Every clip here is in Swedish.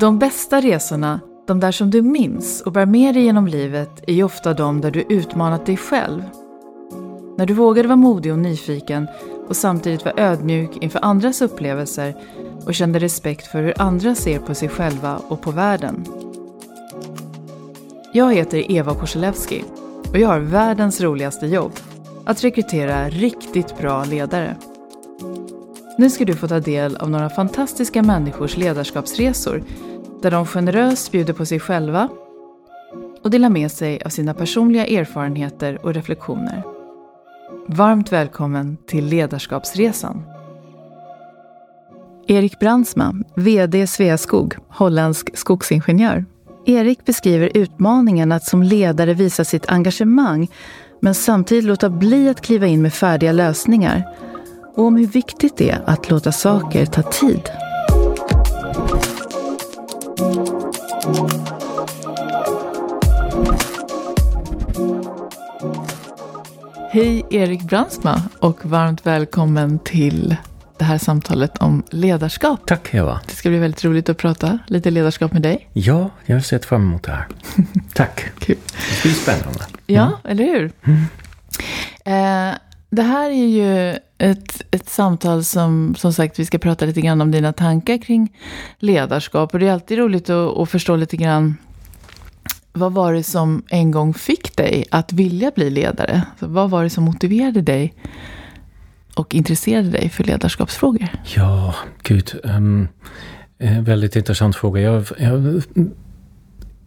De bästa resorna, de där som du minns och bär med dig genom livet, är ju ofta de där du utmanat dig själv. När du vågade vara modig och nyfiken och samtidigt var ödmjuk inför andras upplevelser och kände respekt för hur andra ser på sig själva och på världen. Jag heter Eva Korselewski och jag har världens roligaste jobb. Att rekrytera riktigt bra ledare. Nu ska du få ta del av några fantastiska människors ledarskapsresor där de generöst bjuder på sig själva och delar med sig av sina personliga erfarenheter och reflektioner. Varmt välkommen till Ledarskapsresan. Erik Brandsma, VD Sveaskog, holländsk skogsingenjör. Erik beskriver utmaningen att som ledare visa sitt engagemang men samtidigt låta bli att kliva in med färdiga lösningar och om hur viktigt det är att låta saker ta tid. Hej Erik Brandsma och varmt välkommen till det här samtalet om ledarskap. Tack Eva. Det ska bli väldigt roligt att prata lite ledarskap med dig. Ja, jag har sett fram emot det här. Tack. Kul. Det ska bli spännande. Ja, eller hur? Mm. Eh, det här är ju ett, ett samtal som, som sagt, vi ska prata lite grann om dina tankar kring ledarskap. Och det är alltid roligt att, att förstå lite grann vad var det som en gång fick dig att vilja bli ledare? Så vad var det som motiverade dig och intresserade dig för ledarskapsfrågor? Ja, gud. Um, väldigt intressant fråga. Jag, jag,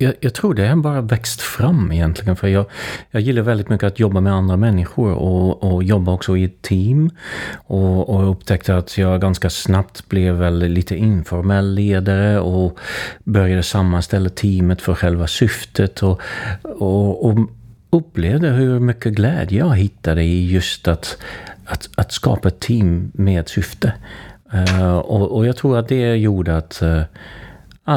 jag, jag, tror det har bara växt fram egentligen. För jag, jag gillar väldigt mycket att jobba med andra människor och, och jobba också i ett team. Och, och upptäckte att jag ganska snabbt blev väl lite informell ledare och började sammanställa teamet för själva syftet. Och, och, och upplevde hur mycket glädje jag hittade i just att, att, att skapa ett team med syfte. Uh, och, och, jag tror att det gjorde att uh,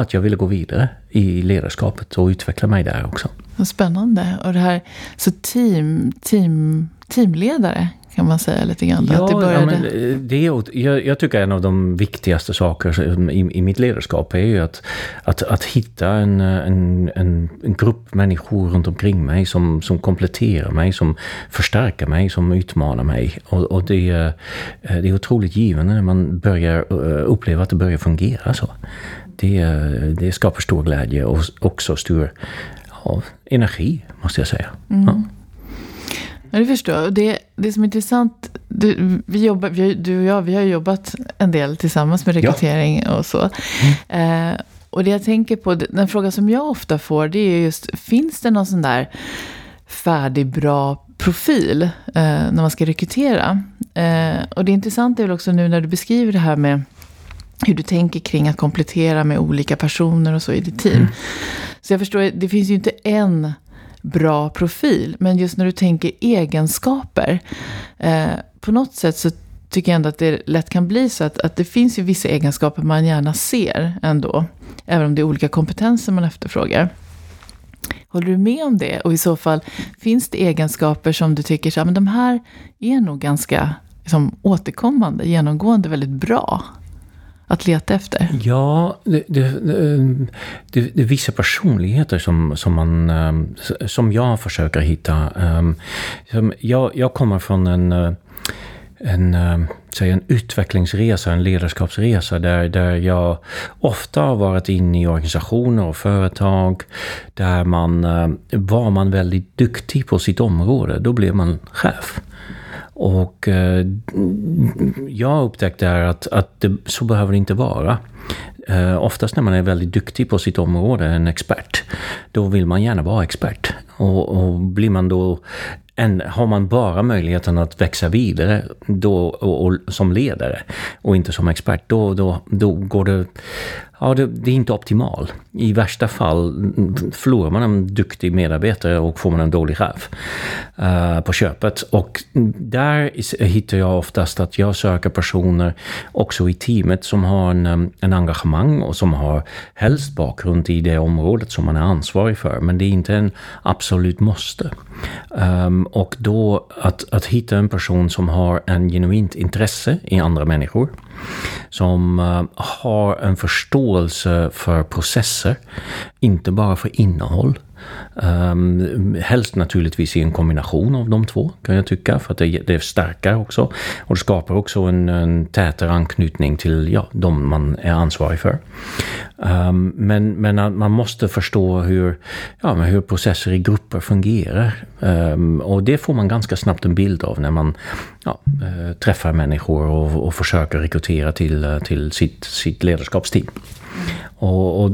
att jag ville gå vidare i ledarskapet och utveckla mig där också. Vad spännande. Och det här, så team, team, teamledare kan man säga lite grann? Ja, att det började... ja men det är, jag, jag tycker en av de viktigaste sakerna i, i mitt ledarskap är ju att, att, att hitta en, en, en, grupp människor runt omkring mig som, som kompletterar mig, som förstärker mig, som utmanar mig. Och, och det, det är otroligt givande när man börjar eh, uppleva att det börjar fungera så det, det skapar stor glädje och också stor ja, energi, måste jag säga. Mm. Ja. Ja, det förstår jag. Det, det som är intressant, du, vi jobbar, vi, du och jag, vi har jobbat en del tillsammans med rekrytering ja. och så. Mm. Eh, och det jag tänker på, den fråga som jag ofta får, det är just, finns det någon sån där färdig, bra profil eh, när man ska rekrytera? Eh, och det intressanta är väl också nu när du beskriver det här med hur du tänker kring att komplettera med olika personer och så i ditt team. Mm. Så jag förstår, det finns ju inte en bra profil, men just när du tänker egenskaper, eh, på något sätt så tycker jag ändå att det lätt kan bli så att, att det finns ju vissa egenskaper man gärna ser ändå, även om det är olika kompetenser man efterfrågar. Håller du med om det? Och i så fall, finns det egenskaper som du tycker så men de här är nog ganska liksom, återkommande, genomgående väldigt bra? Att leta efter? Ja, det, det, det, det är vissa personligheter som, som, man, ehm, som jag försöker hitta. Ehm, jag, jag kommer från en eh, en, ehm, säg en utvecklingsresa, en ledarskapsresa där, där jag ofta har varit inne i organisationer och företag där man var man väldigt duktig på sitt område, då blev man chef. Och eh, jag upptäckte att, att det, så behöver det inte vara. Eh, oftast när man är väldigt duktig på sitt område, en expert, då vill man gärna vara expert. Och, och blir man då en, har man bara möjligheten att växa vidare då, och, och, som ledare och inte som expert, då, då, då går det ja, det, det, är inte optimal. I värsta fall förlorar man en duktig medarbetare och får man en dålig chef uh, på köpet. Och där hittar jag oftast att jag söker personer också i teamet som har en, eh, en engagemang och som har helst bakgrund i det området som man är ansvarig för. Men det är inte en absolut måste. Um, och då att, att hitta en person som har en genuint intresse i andra människor som eh, har en förståelse för processer, inte bara för innehåll. Um, helst naturligtvis i en kombination av de två kan jag tycka för att det, det stärker också och det skapar också en, en tätare anknytning till ja, de man är ansvarig för. Um, men, men man måste förstå hur, ja, hur processer i grupper fungerar um, och det får man ganska snabbt en bild av när man ja, eh, träffar människor och, och försöker rekrytera till, eh, till sitt, sitt ledarskapsteam. Och, och,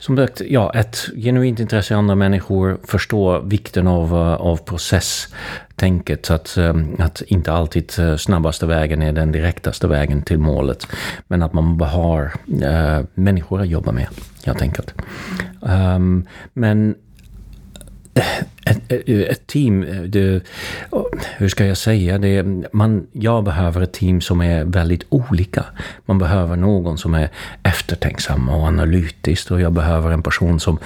som sagt, ja, ett genuint intresse i andra människor, förstå vikten av, eh, av processtänket. Så att, eh, att inte alltid eh, snabbaste vägen är den direktaste vägen till målet. Men att man har äh, människor att jobba med, helt enkelt. Um, men ett, ett, team, det, hur ska jag säga det? Man, jag behöver ett team som är väldigt olika. Man behöver någon som är eftertänksam och analytisk och jag behöver en person som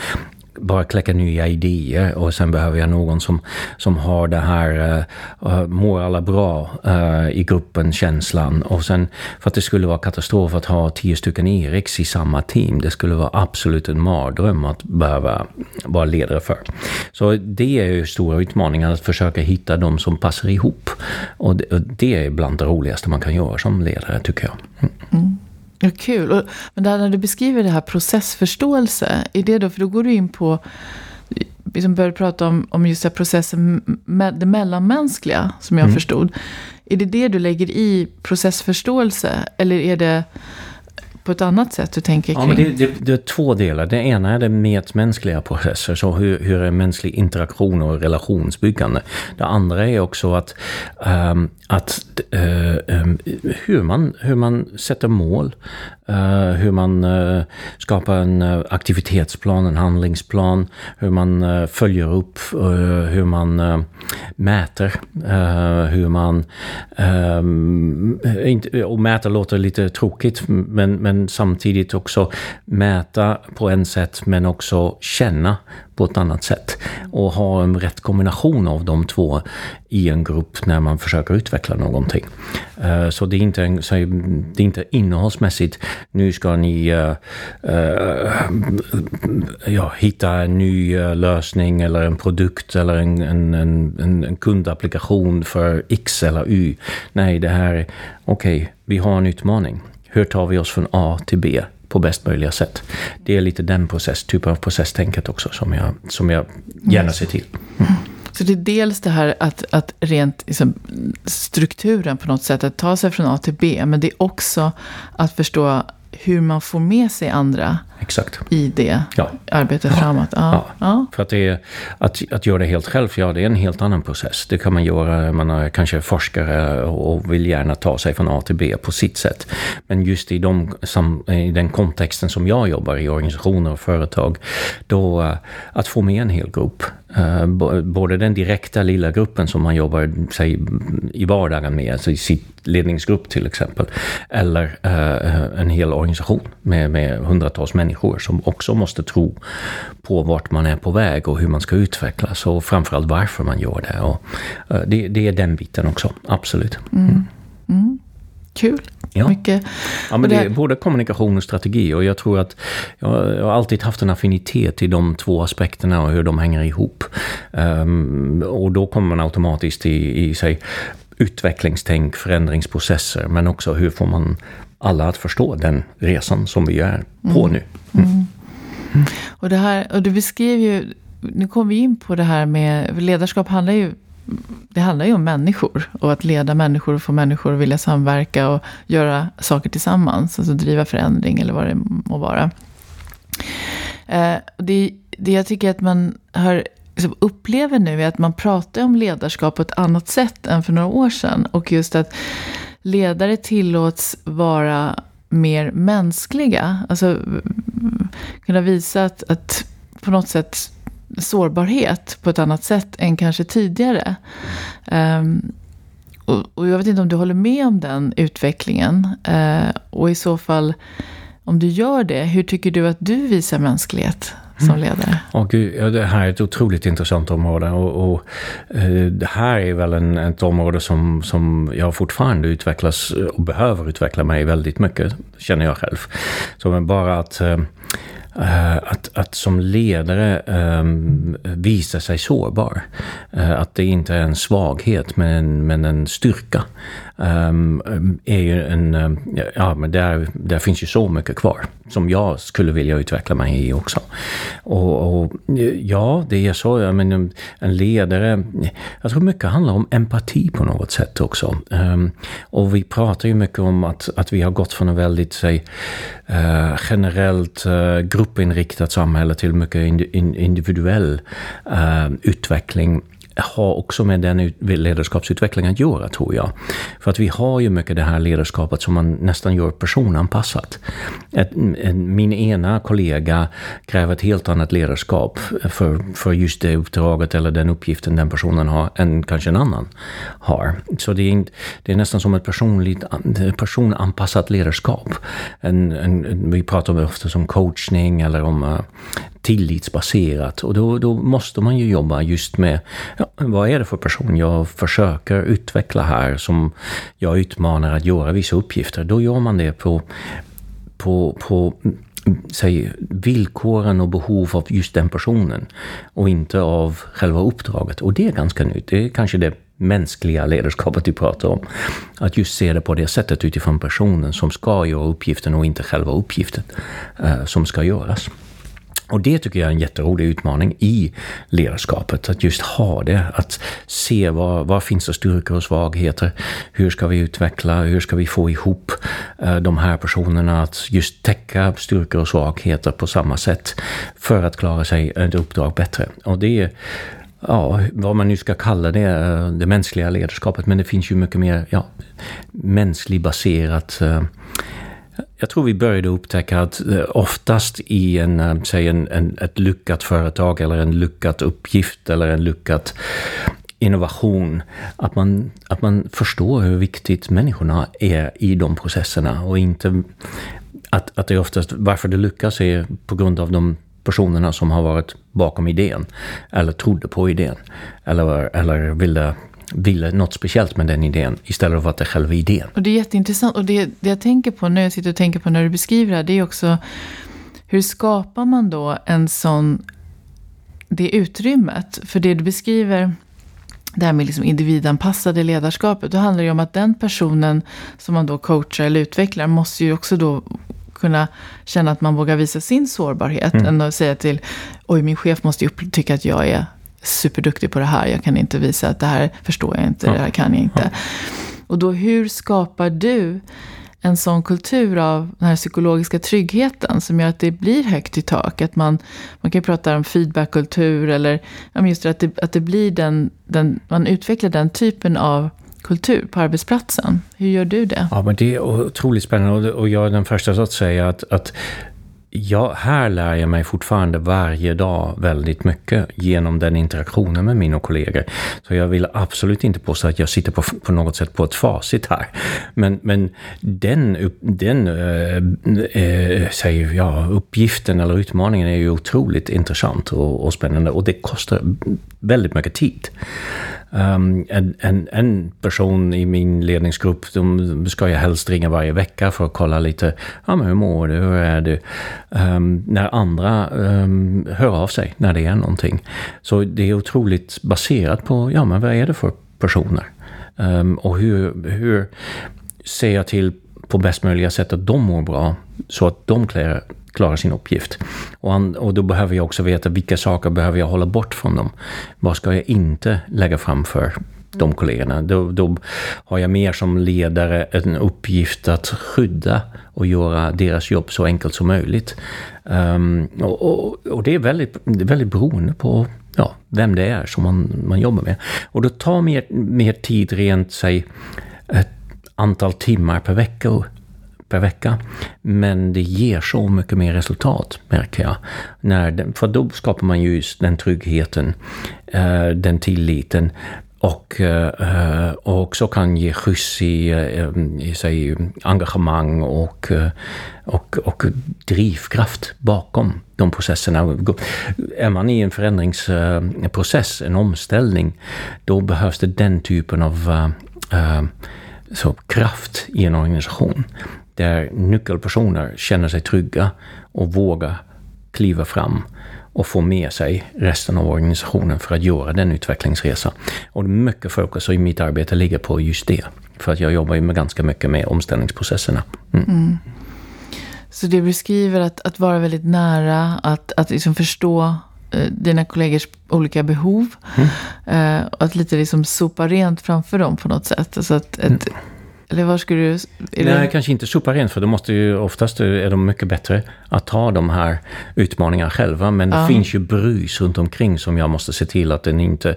bara kläcka nya idéer och sen behöver jag någon som, som har det här uh, mår alla bra uh, i gruppen känslan och sen för att det skulle vara katastrof att ha tio stycken Eriks i samma team. Det skulle vara absolut en mardröm att behöva vara ledare för. Så det är ju stora utmaningar att försöka hitta de som passar ihop och det, och det är bland det roligaste man kan göra som ledare tycker jag. Mm. mm. Ja, kul. Och, men där, när du beskriver det här processförståelse, är det då, för då går du in på, liksom börjar prata om, om just det processen, med, det mellanmänskliga, som jag mm. förstod. Är det det du lägger i processförståelse, eller är det på ett annat sätt du tänker kring? Ja, men det, det, det är två delar. Det ena är det medmänskliga processer, så hur, hur är mänsklig interaktion och relationsbyggande. Det andra är också att, um, att uh, um, hur, man, hur man sätter mål, uh, hur man uh, skapar en aktivitetsplan, en handlingsplan, hur man följer upp, hur man mäter, hur man... Um, inte, och mäta låter lite tråkigt, men, men men samtidigt också mäta på en sätt men också känna på ett annat sätt. Och ha en rätt kombination av de två i en grupp när man försöker utveckla någonting. Eh, så det är inte, det är inte innehållsmässigt, nu ska ni uh, uh, ja, hitta en ny lösning eller en produkt eller en, en, en, en kundapplikation för X eller Y. Nej, det här är okej, okay, vi har en utmaning hur tar vi oss från A till B på bäst möjliga sätt? Det är lite den process, typen av processtänket också som jag, som jag gärna ser till. Mm. Så det är dels det här att, att rent liksom, strukturen på något sätt, att ta sig från A till B, men det är också att förstå hur man får med sig andra Exakt. i det ja. arbetet ja. framåt. Ja. ja. För att, det att, att göra det helt själv, ja det är en helt annan process. Det kan man göra, man är kanske forskare och vill gärna ta sig från A till B på sitt sätt. Men just i, de, som, i den kontexten som jag jobbar i, organisationer och företag, då eh, att få med en hel grupp Uh, både den direkta lilla gruppen som man jobbar säg, i vardagen med, alltså i sitt ledningsgrupp till exempel, eller uh, en hel organisation med, med hundratals människor som också måste tro på vart man är på väg och hur man ska utvecklas och framförallt varför man gör det. Och, uh, det, det, är den biten också, absolut. Mm. Mm. Kul. Ja. Mycket. ja, men det är både kommunikation och strategi och jag tror att jag, har alltid haft en affinitet till de två aspekterna och hur de hänger ihop. Um, och då kommer man automatiskt i, i sig utvecklingstänk, förändringsprocesser, men också hur får man alla att förstå den resan som vi är på mm. nu. Mm. Mm. Och, det här, och du beskrev ju, nu kom vi in på det här med, ledarskap handlar ju det handlar ju om människor och att leda människor och få människor att vilja samverka och göra saker tillsammans. Alltså driva förändring eller vad det må vara. Eh, det, det jag tycker att man har, upplever nu är att man pratar om ledarskap på ett annat sätt än för några år sedan. Och just att ledare tillåts vara mer mänskliga. Alltså kunna visa att, att på något sätt sårbarhet på ett annat sätt än kanske tidigare. Um, och, och, jag vet inte om du håller med om den utvecklingen. Uh, och i så fall, om du gör det, hur tycker du att du visar mänsklighet som ledare? Oh, gud, ja, det här är ett otroligt intressant område. Och, och eh, det här är väl en, ett område som, som jag fortfarande utvecklas eh, och behöver utveckla mig väldigt mycket, känner jag själv. Så bara att eh, Eh, att, att som ledare um, visa sig sårbar. Uh, att det inte är en svaghet men en, men en styrka. Um, är ju en, ehm, ja men där, där finns ju så mycket kvar som jag skulle vilja utveckla mig i också. Och, och ja, det är så, jag menar, eh, en ledare, jag tror mycket handlar om empati på något sätt också. Um, och vi pratar ju mycket om att, att vi har gått från en väldigt, säg, uh, generellt uh, gruppinriktat samhälle till mycket individuell uh, utveckling har också med den ledarskapsutvecklingen att göra, tror jag. För att vi har ju mycket det här ledarskapet som man nästan gör personanpassat. Ett, min ena kollega kräver ett helt annat ledarskap för, för just det uppdraget eller den uppgiften den personen har än kanske en annan har. Så det är, det är nästan som ett personligt, personanpassat ledarskap. En, en, vi pratar ofta om coachning eller om uh, tillitsbaserat. Och då, då måste man ju jobba just med ja, vad är det för person jag försöker utveckla här som jag utmanar att göra vissa uppgifter. Då gör man det på, på, på säg, villkoren och behov av just den personen och inte av själva uppdraget. Och det är ganska nytt. Det är kanske det mänskliga ledarskapet vi pratar om. Att just se det på det sättet utifrån personen som ska göra uppgiften och inte själva uppgiften eh, som ska göras. Och det tycker jag är en jätterolig utmaning i ledarskapet, att just ha det, att se var, vad finns det styrkor och svagheter, hur ska vi utveckla, hur ska vi få ihop eh, de här personerna att just täcka styrkor och svagheter på samma sätt för att klara sig ett uppdrag bättre. Och det är ja, vad man nu ska kalla det, eh, det mänskliga ledarskapet, men det finns ju mycket mer ja, mänsklig baserat eh, jag tror vi började upptäcka att eh, oftast i en, eh, säg en, en, ett lyckat företag eller en lyckad uppgift eller en lyckad innovation, att man, att man förstår hur viktigt människorna är i de processerna och inte att, att det oftast, varför det lyckas är på grund av de personerna som har varit bakom idén eller trodde på idén eller, eller ville ville något speciellt med den idén istället för att det är själva idén. Och det är jätteintressant. Och det, det jag tänker på när jag sitter och tänker på när du beskriver det här, det är också hur skapar man då en sån, det utrymmet? För det du beskriver, det här med liksom individanpassade ledarskapet, då handlar det ju om att den personen som man då coachar eller utvecklar måste ju också då kunna känna att man vågar visa sin sårbarhet. Mm. Än att säga till, oj min chef måste ju tycka att jag är superduktig på det här. Jag kan inte visa att det här förstår jag inte, det här kan jag inte. Och då hur skapar du en sån kultur av den här psykologiska tryggheten som gör att det blir högt i tak. Att man, man kan ju prata om feedbackkultur eller just det, att, det, att det blir den, den, man utvecklar den typen av kultur på arbetsplatsen. Hur gör du det? Ja, men det är otroligt spännande och jag är den första att säga att, att Ja, här lär jag mig fortfarande varje dag väldigt mycket genom den interaktionen med mina kollegor. Så jag vill absolut inte påstå att jag sitter på, på något sätt på ett facit här. Men, men den, den äh, äh, säger jag, uppgiften eller utmaningen är ju otroligt intressant och, och spännande och det kostar väldigt mycket tid. Um, en, en, en, person i min ledningsgrupp, de ska jag helst ringa varje vecka för att kolla lite, ja men hur mår du, hur är du? Um, när andra um, hör av sig när det är någonting. Så det är otroligt baserat på, ja men vad är det för personer? och hur, hur ser jag till på bäst möjliga sätt att de mår bra så att de klär klarar sin uppgift. Och, han, och då behöver jag också veta vilka saker behöver jag hålla bort från dem. Vad ska jag inte lägga fram för de kollegorna. Då, då, har jag mer som ledare en uppgift att skydda och göra deras jobb så enkelt som möjligt. Um, och, och, och, det är väldigt, väldigt beroende på ja, vem det är som man, man jobbar med. Och det tar mer, mer tid rent, säg, ett antal timmar per vecka per vecka. Men det ger så mycket mer resultat, märker jag. När, för då skapar man ju just den tryggheten, eh, den tilliten och, eh, och också kan ge skjuts i, eh, i sig, engagemang och, eh, och, och drivkraft bakom de processerna. Är man i en förändringsprocess, en omställning, då behövs det den typen av så, kraft i en organisation. Där nyckelpersoner känner sig trygga och vågar kliva fram och få med sig resten av organisationen för att göra den utvecklingsresan. Och mycket fokus i mitt arbete ligger på just det. För att jag jobbar ju med ganska mycket med omställningsprocesserna. Mm. Mm. Så du beskriver att, att vara väldigt nära, att, att liksom förstå eh, dina kollegors olika behov. Mm. Eh, att lite liksom sopa rent framför dem på något sätt. Alltså att ett, mm. Eller var skulle du... Nej, det... kanske inte sopa rent, för då måste ju oftast är de mycket bättre att ta de här utmaningarna själva. Men det ja. finns ju brus runt omkring som jag måste se till att den inte,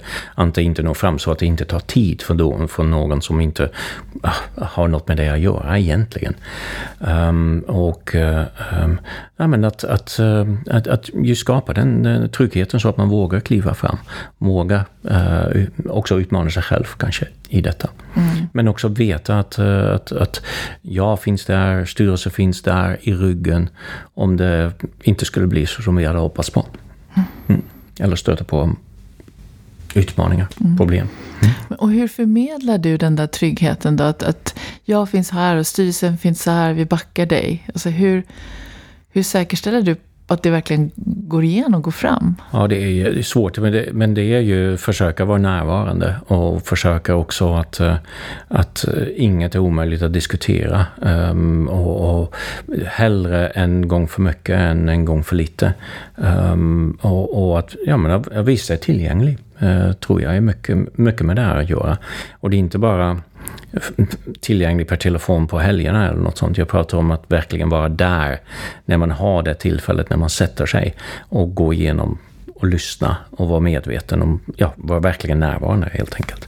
det inte når fram, så att det inte tar tid för, då, för någon som inte uh, har något med det att göra egentligen. Um, och um, ja, men att, att, uh, att, att just skapa den uh, tryggheten så att man vågar kliva fram. Våga uh, också utmana sig själv kanske i detta. Mm. Men också veta att, eh, att, att jag finns där, styrelsen finns där i ryggen om det inte skulle bli så som vi hade hoppats på. Mm. Eller stöta på utmaningar, mm. problem. Mm. Och hur förmedlar du den där tryggheten då? Att, att jag finns här och styrelsen finns här, vi backar dig. Alltså hur, hur säkerställer du att det verkligen går igenom, går fram? Ja, det är svårt, men det, men det är ju försöka vara närvarande och försöka också att, eh, att eh, inget är omöjligt att diskutera. Um, och, och hellre en gång för mycket än en gång för lite. Um, och, och, att ja, men, att visa sig tillgänglig uh, tror jag är mycket, mycket med det här att göra. Och det är inte bara tillgänglig per telefon på helgerna eller något sånt. Jag pratar om att verkligen vara där när man har det tillfället, när man sätter sig och gå igenom och lyssna och vara medveten om, ja, vara verkligen närvarande helt enkelt.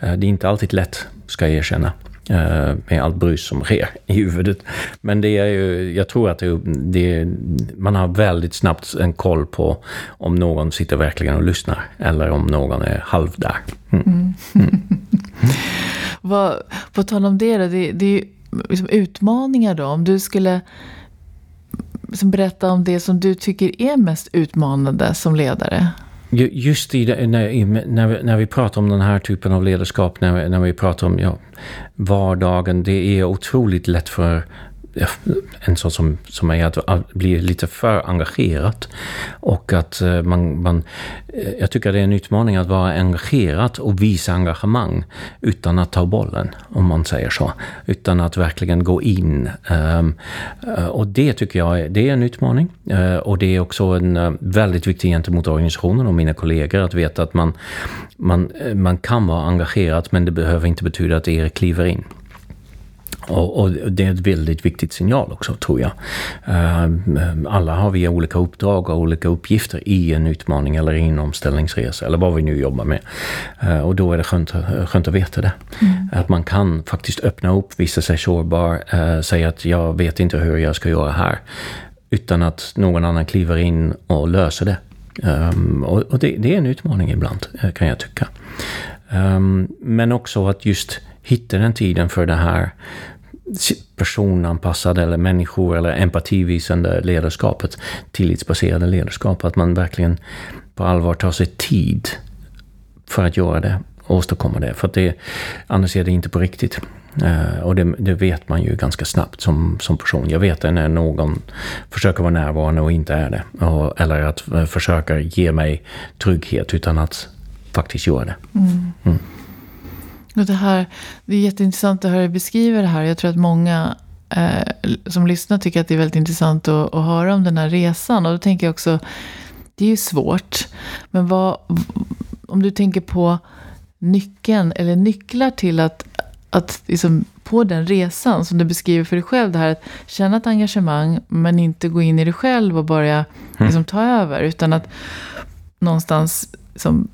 Eh, det är inte alltid lätt, ska jag erkänna med allt brus som sker i huvudet. Men det är ju, jag tror att det, det, man har väldigt snabbt en koll på om någon sitter verkligen och lyssnar eller om någon är halv där. Mm. Mm. Vad, på tal om det då, det, det är ju liksom utmaningar då. Om du skulle liksom berätta om det som du tycker är mest utmanande som ledare. Just i när, när, vi, när vi pratar om den här typen av ledarskap, när vi, när vi pratar om ja, vardagen, det är otroligt lätt för en sån som, som är att bli lite för engagerad. Och att eh, man, man, eh, jag tycker det är en utmaning att vara engagerad och visa engagemang utan att ta bollen, om man säger så. Utan att verkligen gå in. Ehm, eh, och det tycker jag det är en utmaning. Och det är också en väldigt viktig gentemot organisationen och mina kollegor att veta att man, man, man kan vara engagerad men det behöver inte betyda att Erik kliver in. Och, och, det är ett väldigt viktigt signal också, tror jag. Uh, alla har vi olika uppdrag och olika uppgifter i en utmaning eller i en omställningsresa, eller vad vi nu jobbar med. Uh, och då är det skönt, skönt att veta det. Mm. Att man kan faktiskt öppna upp, visa sig sårbar, uh, säga att jag vet inte hur jag ska göra här. Utan att någon annan kliver in och löser det. Och, det, det, är en utmaning ibland, kan jag tycka. Men också att just hitta den tiden för det här personanpassade eller människor eller empativisande ledarskapet, tillitsbaserade ledarskap, att man verkligen på allvar tar sig tid för att göra det och åstadkomma det. För att det, annars är det inte på riktigt. Uh, och det, det, vet man ju ganska snabbt som, som person. Jag vet det när någon försöker vara närvarande och inte är det. Och, eller att uh, försöka ge mig trygghet utan att faktiskt göra det. Mm. Mm. Och det, här, det är jätteintressant att höra dig beskriva det här. Jag tror att många eh, som lyssnar tycker att det är väldigt intressant att, att höra om den här resan. Och då tänker jag också, det är ju svårt. Men vad, om du tänker på nyckeln eller nycklar till att, att liksom, på den resan som du beskriver för dig själv, det här att känna ett engagemang men inte gå in i det själv och börja mm. liksom, ta över, utan att någonstans liksom,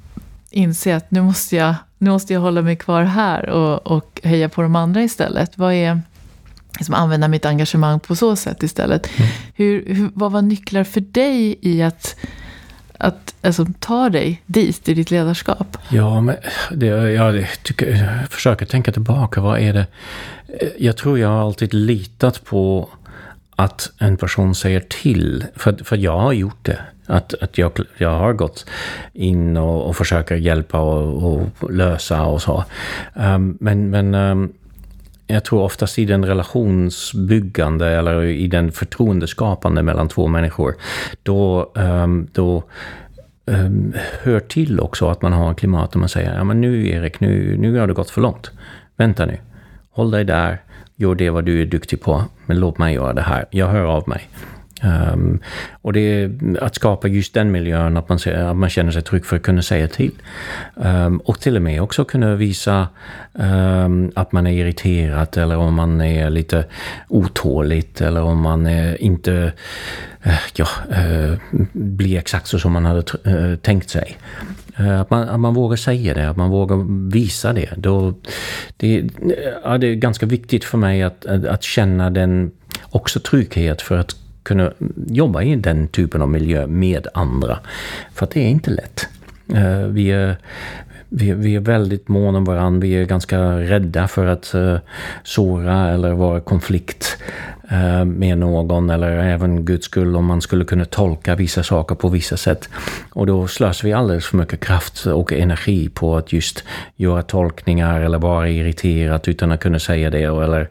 inse att nu måste jag nu måste jag hålla mig kvar här och, och heja på de andra istället. Vad är, liksom använda mitt engagemang på så sätt istället. Mm. Hur, hur, vad var nycklar för dig i att, att alltså, ta dig dit i ditt ledarskap? Ja, men det, jag tycker, jag försöker tänka tillbaka. Vad är det? Jag tror jag har alltid litat på att en person säger till. För, för jag har gjort det. Att, att jag, jag har gått in och, och försöker hjälpa och, och lösa och så. Um, men men um, jag tror oftast i den relationsbyggande eller i den förtroendeskapande mellan två människor, då, um, då um, hör till också att man har en klimat där man säger, ja men nu Erik, nu, nu har det gått för långt. Vänta nu, håll dig där, gör det vad du är duktig på, men låt mig göra det här. Jag hör av mig. Um, och det är att skapa just den miljön, att man, att man känner sig trygg för att kunna säga till. Um, och till och med också kunna visa um, att man är irriterad eller om man är lite otåligt eller om man är inte uh, ja, uh, blir exakt så som man hade uh, tänkt sig. Att man, att man vågar säga det, att man vågar visa det. Då, det, ja, det är ganska viktigt för mig att, att, att känna den också trygghet för att kunna jobba i den typen av miljö med andra. För att det är inte lätt. Eh, vi är, vi, vi är väldigt måna om varandra. Vi är ganska rädda för att uh, såra eller vara konflikt Eh, med någon. Eller även Guds skull om man skulle kunna tolka vissa saker på vissa sätt. Och då slösar vi alldeles för mycket kraft och energi på att just göra tolkningar eller vara irriterad utan att kunna säga det. Eller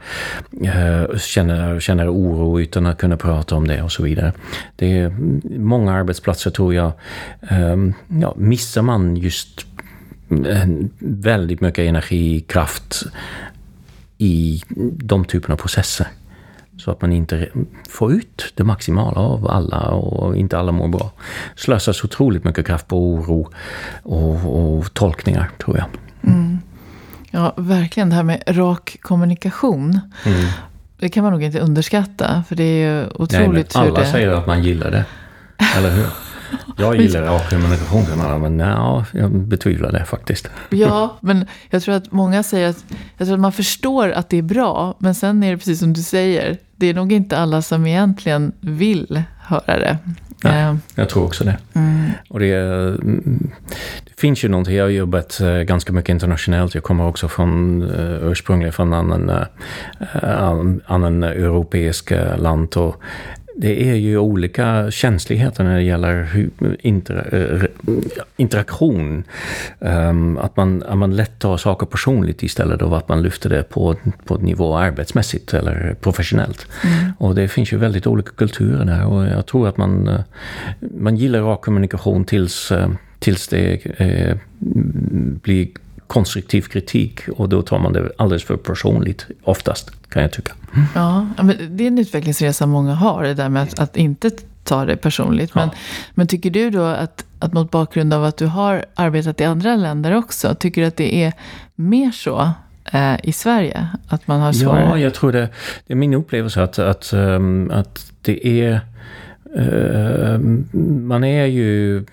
eh, känner, känna oro utan att kunna prata om det och så vidare. Det är många arbetsplatser tror jag, eh, ja, missar man just eh, väldigt mycket energi, kraft i de typerna av processer. Så att man inte får ut det maximala av alla och inte alla mår bra. Slösas otroligt mycket kraft på oro och, och tolkningar, tror jag. Mm. Ja, verkligen. Det här med rak kommunikation. Mm. Det kan man nog inte underskatta. För det är ju otroligt Nej, alla hur det... säger att man gillar det. Eller hur? Jag gillar rak kommunikation, men ja, jag betvivlar det faktiskt. Ja, men jag tror att många säger att, jag tror att man förstår att det är bra, men sen är det precis som du säger, det är nog inte alla som egentligen vill höra det. Nej, eh, jag tror också det. Mm. Och det, det, finns ju någonting, jag har jobbat eh, ganska mycket internationellt. Jag kommer också från, ursprungligen från annan, annan europeisk land. Och det är ju olika känsligheter när det gäller inter, eh, interaktion. Um, att, man, att man lätt tar saker personligt istället för att man lyfter det på, på nivå arbetsmässigt eller professionellt. Mm. Och det finns ju väldigt olika kulturer där och jag tror att man, eh, man gillar rak kommunikation tills, eh, tills det eh, blir konstruktiv kritik och då tar man det alldeles för personligt oftast, kan jag tycka. Ja, men det är en utvecklingsresa många har, det där med att, att inte ta det personligt. Men, ja. men tycker du då att, att mot bakgrund av att du har arbetat i andra länder också, tycker du att det är mer så eh, i Sverige? Att man har svårare? Ja, jag tror det, det är min upplevelse att, att, um, att det är uh, man är ju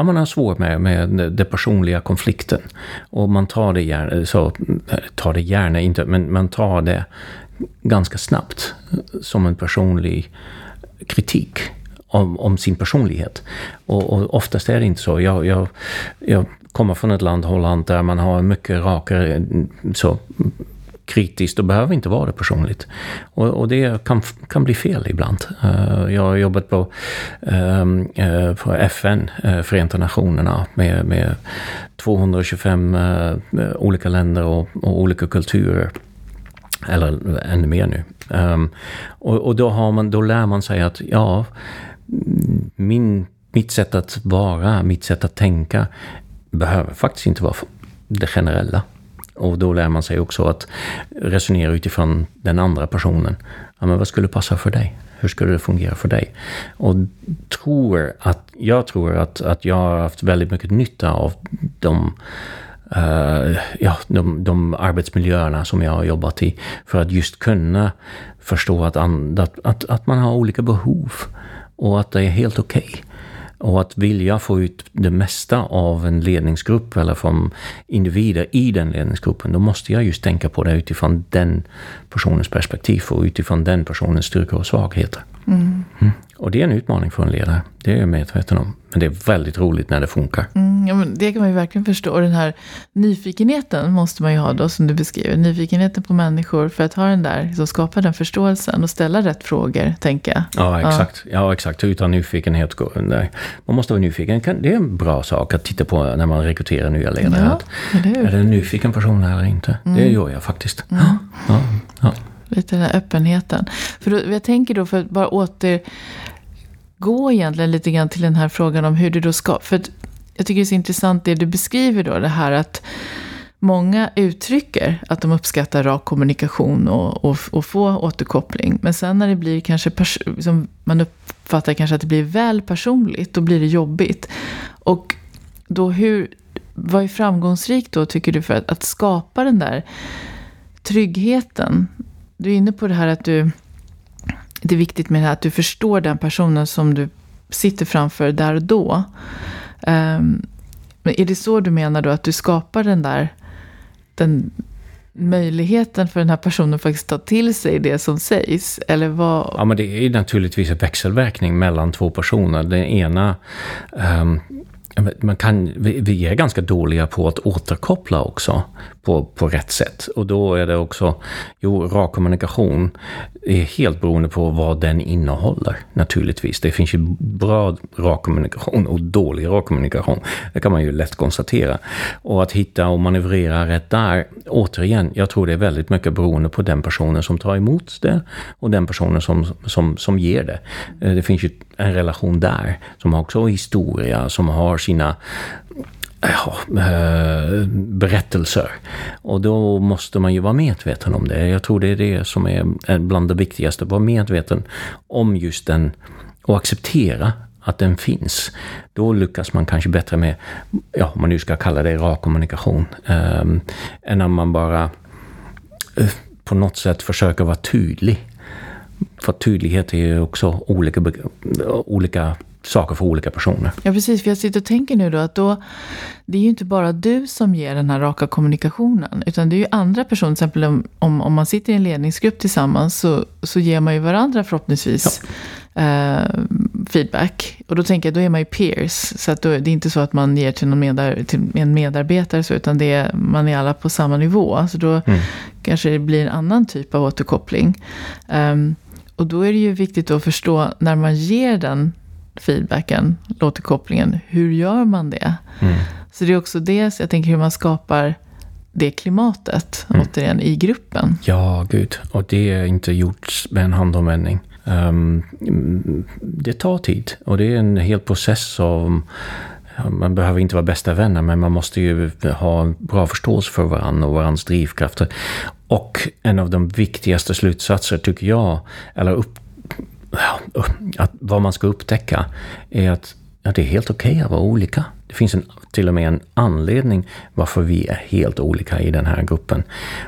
ja, man har svårt med, med den personliga konflikten. Och man tar det gärna, så, tar det gärna inte, men man tar det ganska snabbt som en personlig kritik om, om sin personlighet. Och, och, oftast är det inte så. Jag, jag, jag kommer från ett land, Holland, där man har en mycket rakare så, kritiskt och behöver inte vara det personligt. Och, och det kan, kan bli fel ibland. Uh, jag har jobbat på, um, uh, på FN, uh, eh, Förenta Nationerna, med, med 225 olika länder och, och, olika kulturer. Eller ännu mer nu. Um, och, och då, har man, då lär man sig att ja, min, mitt sätt att vara, mitt sätt att tänka behöver faktiskt inte vara det generella. Och då lär man sig också att resonera utifrån den andra personen. Ja, men vad skulle passa för dig? Hur skulle det fungera för dig? Och tror att, jag tror att, att jag har haft väldigt mycket nytta av de Uh, ja, de, de arbetsmiljöerna som jag har jobbat i. För att just kunna förstå att, att, att, att man har olika behov. Och att det är helt okej. Okay. Och att vilja få ut det mesta av en ledningsgrupp eller från individer i den ledningsgruppen, då måste jag just tänka på det utifrån den personens perspektiv och utifrån den personens styrkor och svagheter. Mm. Mm. Och det är en utmaning för en ledare. Det är jag medveten om. Men det är väldigt roligt när det funkar. Mm, ja, men det kan man ju verkligen förstå. Och den här nyfikenheten måste man ju ha då, som du beskriver. Nyfikenheten på människor för att ha den där, så skapa den förståelsen och ställa rätt frågor, tänker jag. Ja, exakt. Ja, ja exakt. Utan nyfikenhet går där. Man måste vara nyfiken. Det är en bra sak att titta på när man rekryterar nya ledare. Ja, är det en nyfiken person eller inte? Mm. Det gör jag faktiskt. Mm. Ja, ja. Lite den här öppenheten. För då, jag tänker då, för att bara återgå egentligen lite grann till den här frågan om hur du då ska... För att jag tycker det är så intressant det du beskriver då, det här att många uttrycker att de uppskattar rak kommunikation och, och, och få återkoppling. Men sen när det blir kanske, liksom, man uppfattar kanske att det blir väl personligt, då blir det jobbigt. Och då hur, vad är framgångsrikt då tycker du för att, att skapa den där tryggheten du är inne på det här att du, det är viktigt med det här att du förstår den personen som du sitter framför där och då. Um, är det så du menar då, att du skapar den där den möjligheten för den här personen att faktiskt ta till sig det som sägs? Eller vad? Ja, men det är naturligtvis en växelverkning mellan två personer. Den ena um, man kan, vi är ganska dåliga på att återkoppla också på, på rätt sätt. Och då är det också, jo, rak kommunikation är helt beroende på vad den innehåller naturligtvis. Det finns ju bra rak kommunikation och dålig rak kommunikation. Det kan man ju lätt konstatera. Och att hitta och manövrera rätt där, återigen, jag tror det är väldigt mycket beroende på den personen som tar emot det och den personen som, som, som ger det. Eh, det finns ju en relation där som också har historia, som har sina ja, eh, berättelser. Och då måste man ju vara medveten om det. Jag tror det är det som är bland det viktigaste. Vara medveten om just den och acceptera att den finns. Då lyckas man kanske bättre med, ja, om man nu ska kalla det rak kommunikation, eh, än om man bara eh, på något sätt försöker vara tydlig. För tydlighet är ju också olika, olika saker för olika personer. Ja, precis. För jag sitter och tänker nu då att då, det är ju inte bara du som ger den här raka kommunikationen, utan det är ju andra personer. Till exempel om, om man sitter i en ledningsgrupp tillsammans så, så ger man ju varandra förhoppningsvis ja. eh, feedback. Och då tänker jag, då är man ju peers. Så att då, det är inte så att man ger till, någon medar, till en medarbetare, så, utan det är, man är alla på samma nivå. Så då mm. kanske det blir en annan typ av återkoppling. Um, och då är det ju viktigt att förstå när man ger den feedbacken, återkopplingen, hur gör man det? Mm. Så det är också det, så jag tänker hur man skapar det klimatet, mm. återigen, i gruppen. Ja, gud. Och det är inte gjort med en handomvändning. Um, det tar tid och det är en hel process av man behöver inte vara bästa vänner, men man måste ju ha bra förståelse för varandra och varandras drivkrafter. Och en av de viktigaste slutsatser, tycker jag, eller upp, att vad man ska upptäcka är att ja, det är helt okej okay att vara olika. Det finns en, till och med en anledning varför vi är helt olika i den här gruppen.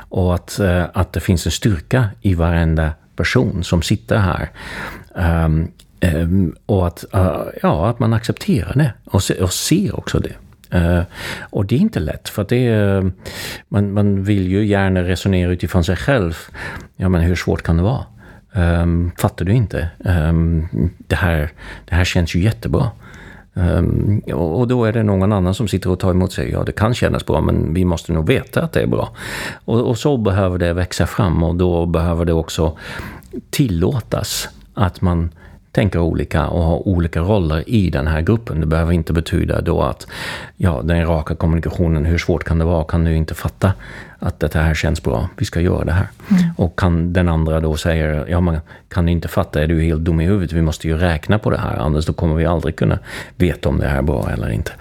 Och att, eh, att det finns en styrka i varenda person som sitter här. Um, um, och att, uh, ja, att man accepterar det och, se, och ser också det. Uh, och det är inte lätt, för det är, man, man vill ju gärna resonera utifrån sig själv. Ja, men hur svårt kan det vara? Um, fattar du inte? Um, det, här, det här känns ju jättebra. Um, och då är det någon annan som sitter och tar emot sig. Ja, det kan kännas bra, men vi måste nog veta att det är bra. Och, och så behöver det växa fram och då behöver det också tillåtas att man tänker olika och har olika roller i den här gruppen. Det behöver inte betyda då att ja, den raka kommunikationen, hur svårt kan det vara? Kan du inte fatta att det här känns bra, vi ska göra det här. Mm. Och kan den andra då säga, ja man kan inte fatta, är du helt dum i huvudet? Vi måste ju räkna på det här, annars då kommer vi aldrig kunna veta om det här är bra eller inte.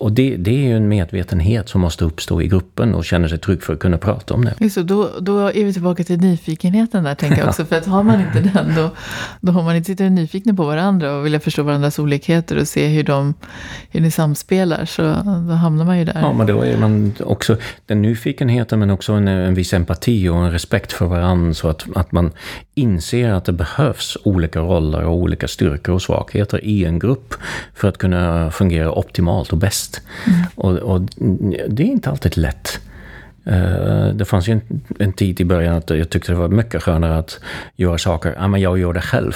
Och det, det är ju en medvetenhet som måste uppstå i gruppen och känna sig trygg för att kunna prata om det. Så då, då är vi tillbaka till nyfikenheten där, tänker jag också. För att har man inte den, då, då har man inte sitter nyfikna på varandra och vill förstå varandras olikheter och se hur, de, hur ni samspelar, så då hamnar man ju där. Ja, men då är man också den nyfikenheten, men också en, en viss empati och en respekt för varandra, så att, att man inser att det behövs olika roller och olika styrkor och svagheter i en grupp för att kunna fungera optimalt och bäst. Mm. Och, och, det är inte alltid lätt. Eh, det fanns ju en, en, tid i början att jag tyckte det var mycket skönare att göra saker, ja men jag gör det själv.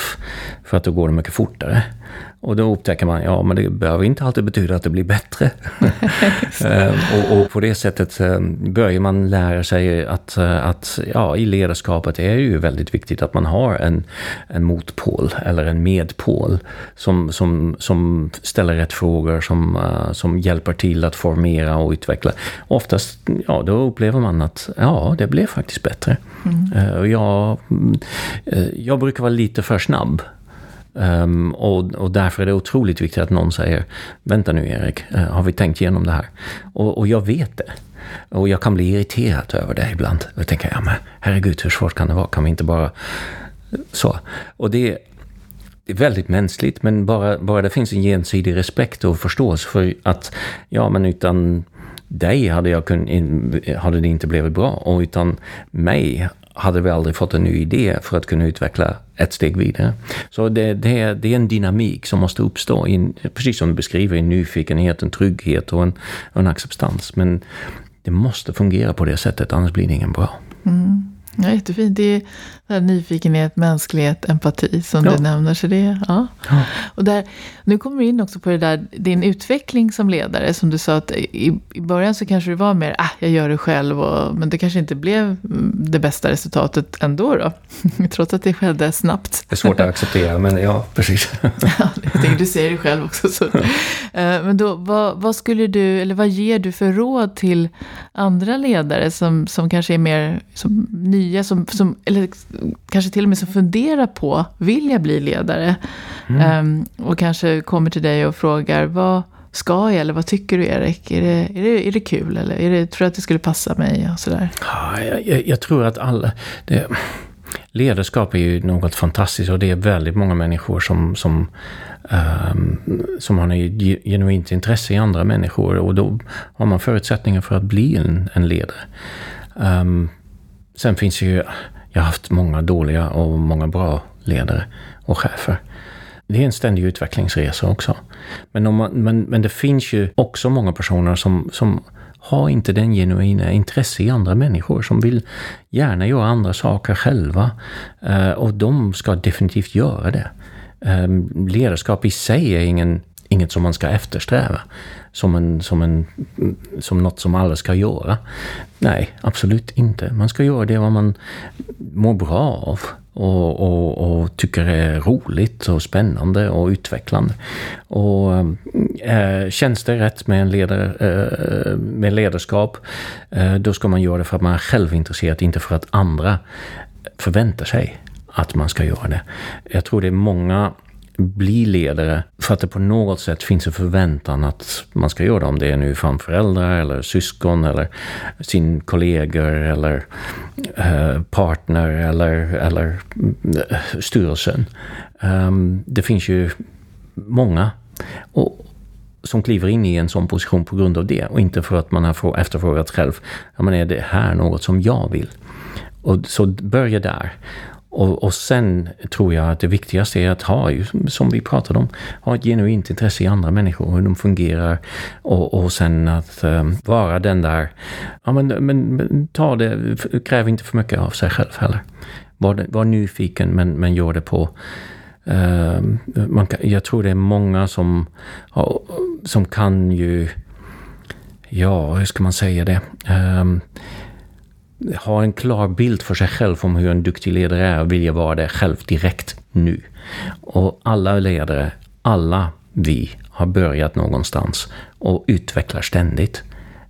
För att då går det mycket fortare. Och då upptäcker man, ja men det behöver inte alltid betyda att det blir bättre. Eh, och, och, på det sättet eh, börjar man lära sig att, eh, att ja, i ledarskapet är det ju väldigt viktigt att man har en, en motpol eller en medpol som, som, som ställer rätt frågor, som, som hjälper till att formera och utveckla. Oftast, ja då upplever man att ja, det blev faktiskt bättre. Mm. Jag, jag brukar vara lite för snabb Um, och, och, därför är det otroligt viktigt att någon säger, vänta nu Erik, uh, har vi tänkt igenom det här? Och, och, jag vet det. Och jag kan bli irriterad över det ibland. Jag tänker, ja men herregud, hur svårt kan det vara? Kan vi inte bara... Så. Och det, det är väldigt mänskligt, men bara, bara det finns en gensidig respekt och förståelse för att, ja men utan dig hade, jag kun, hade det inte blivit bra och utan mig hade vi aldrig fått en ny idé för att kunna utveckla ett steg vidare. Så det, det, det är en dynamik som måste uppstå, in, precis som du beskriver, en nyfikenhet, en trygghet och en, en acceptans. Men det måste fungera på det sättet, annars blir det ingen bra. Mm. Ja, jättefint. Det är nyfikenhet, mänsklighet, empati som ja. du nämner. Så det, ja. ja. Och där, nu kommer vi in också på det där, din utveckling som ledare. Som du sa att i, i början så kanske det var mer, ah, jag gör det själv. Och, men det kanske inte blev det bästa resultatet ändå då. Trots att det skedde snabbt. Det är svårt att acceptera, men ja, precis. ja, jag tänker, du säger det själv också. Så. Eh, men då, vad, vad, skulle du, eller vad ger du för råd till andra ledare som, som kanske är mer som nya, som, som, eller kanske till och med som funderar på, vill jag bli ledare? Mm. Um, och kanske kommer till dig och frågar, vad ska jag? Eller vad tycker du Erik? Är det, är det, är det kul? Eller är det, tror du att det skulle passa mig? Och sådär. Ja, jag, jag tror att alla... Det, ledarskap är ju något fantastiskt och det är väldigt många människor som, som, um, som har ett genuint intresse i andra människor och då har man förutsättningar för att bli en, en ledare. Um, sen finns ju jag har haft många dåliga och många bra ledare och chefer. Det är en ständig utvecklingsresa också. Men, man, men, men det finns ju också många personer som, som har inte den genuina intresse i andra människor, som vill gärna göra andra saker själva. Eh, och de ska definitivt göra det. Ehm, ledarskap i sig är ingen, inget som man ska eftersträva som, en, som, en, som något som alla ska göra. Nej, absolut inte. Man ska göra det vad man mår bra av och, och, och tycker är roligt och spännande och utvecklande. Och äh, känns det rätt med, en ledare, äh, med ledarskap, äh, då ska man göra det för att man är självintresserad, inte för att andra förväntar sig att man ska göra det. Jag tror det är många bli ledare för att det på något sätt finns en förväntan att man ska göra det. Om det är nu från föräldrar eller syskon eller sin kollegor eller eh, partner eller, eller eh, styrelsen. Um, det finns ju många och, som kliver in i en sån position på grund av det och inte för att man har efterfrågat själv. Ja, men är det här något som jag vill? Och så börja där. Och, och sen tror jag att det viktigaste är att ha, som vi pratade om, ha ett genuint intresse i andra människor, hur de fungerar. Och, och sen att um, vara den där, ja men, men, men, ta det, kräv inte för mycket av sig själv heller. Var, var nyfiken men, men gör det på uh, man kan, jag tror det är många som, som kan ju, ja hur ska man säga det? Uh, ha en klar bild för sig själv om hur en duktig ledare är och vilja vara det själv direkt nu. Och alla ledare, alla vi har börjat någonstans och utvecklar ständigt.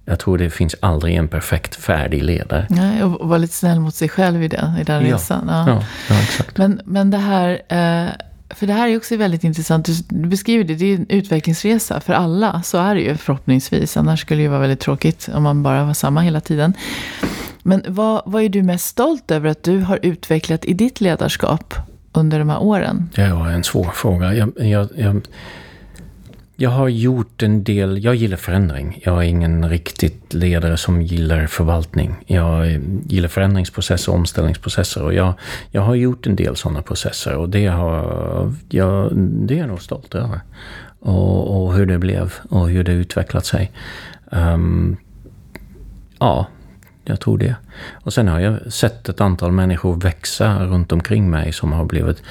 Jag tror det finns aldrig en perfekt färdig ledare. Nej, och vara lite snäll mot sig själv i den, i den ja. resan. Ja. Ja, ja, exakt. Men, men det här, eh, för det här är också väldigt intressant. Du beskriver det, det är en utvecklingsresa för alla. Så är det ju förhoppningsvis. Annars skulle det ju vara väldigt tråkigt om man bara var samma hela tiden. Men vad, vad är du mest stolt över att du har utvecklat i ditt ledarskap under de här åren? Det var en svår fråga. Jag, jag, jag, jag har gjort en del, jag gillar förändring. Jag är ingen riktigt ledare som gillar förvaltning. Jag gillar förändringsprocesser och omställningsprocesser. Och jag, jag har gjort en del sådana processer och det, har, jag, det är jag nog stolt över. Och, och hur det blev och hur det utvecklat sig. Um, ja, jag tror det. Och sen har jag sett ett antal människor växa runt omkring mig som har blivit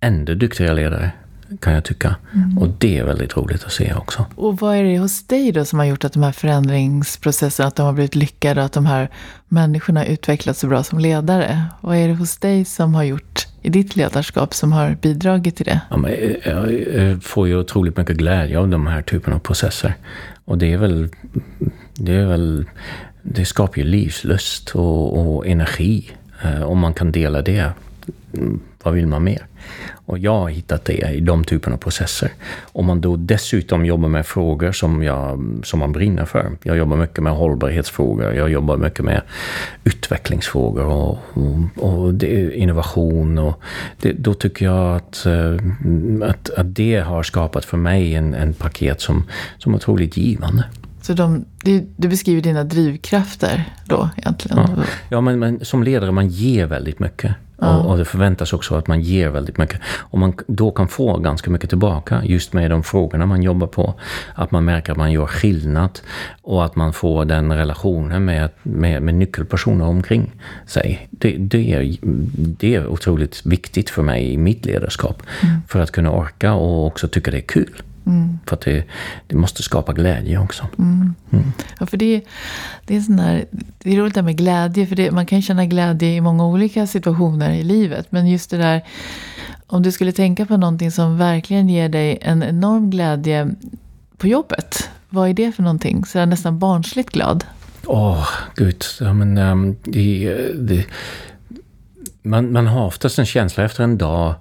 ännu duktigare ledare kan jag tycka. Mm. Och det är väldigt roligt att se också. Och vad är det hos dig då som har gjort att de här förändringsprocesserna, att de har blivit lyckade, att de här människorna utvecklats så bra som ledare? Vad är det hos dig som har gjort i ditt ledarskap som har bidragit till det? Ja, men jag får ju otroligt mycket glädje av de här typerna av processer. Och det är väl, det är väl, det skapar ju livslust och, och energi. Eh, om man kan dela det, vad vill man mer? Och jag har hittat det i de typerna av processer. Om man då dessutom jobbar med frågor som, jag, som man brinner för. Jag jobbar mycket med hållbarhetsfrågor, jag jobbar mycket med utvecklingsfrågor och, och, och det, innovation. Och det, då tycker jag att, eh, att, att, det har skapat för mig en, en paket som, som är otroligt givande. Så de, du beskriver dina drivkrafter då egentligen? Ja, ja men, men som ledare man ger väldigt mycket. Ja. Och, och, det förväntas också att man ger väldigt mycket. Och man då kan få ganska mycket tillbaka just med de frågorna man jobbar på. Att man märker att man gör skillnad och att man får den relationen med, med, med nyckelpersoner omkring sig. Det, det, är, det är otroligt viktigt för mig i mitt ledarskap. Mm. För att kunna orka och också tycka det är kul. Mm. För att det, det, måste skapa glädje också. Mm. Mm. Ja, för det, det, är sån där, det är roligt det med glädje. För det, man kan känna glädje i många olika situationer i livet. Men just det där, om du skulle tänka på någonting som verkligen ger dig en enorm glädje på jobbet. Vad är det för någonting? Så jag är nästan barnsligt glad. Åh, oh, gud. Ja, men, um, det, det, man, man har oftast en känsla efter en dag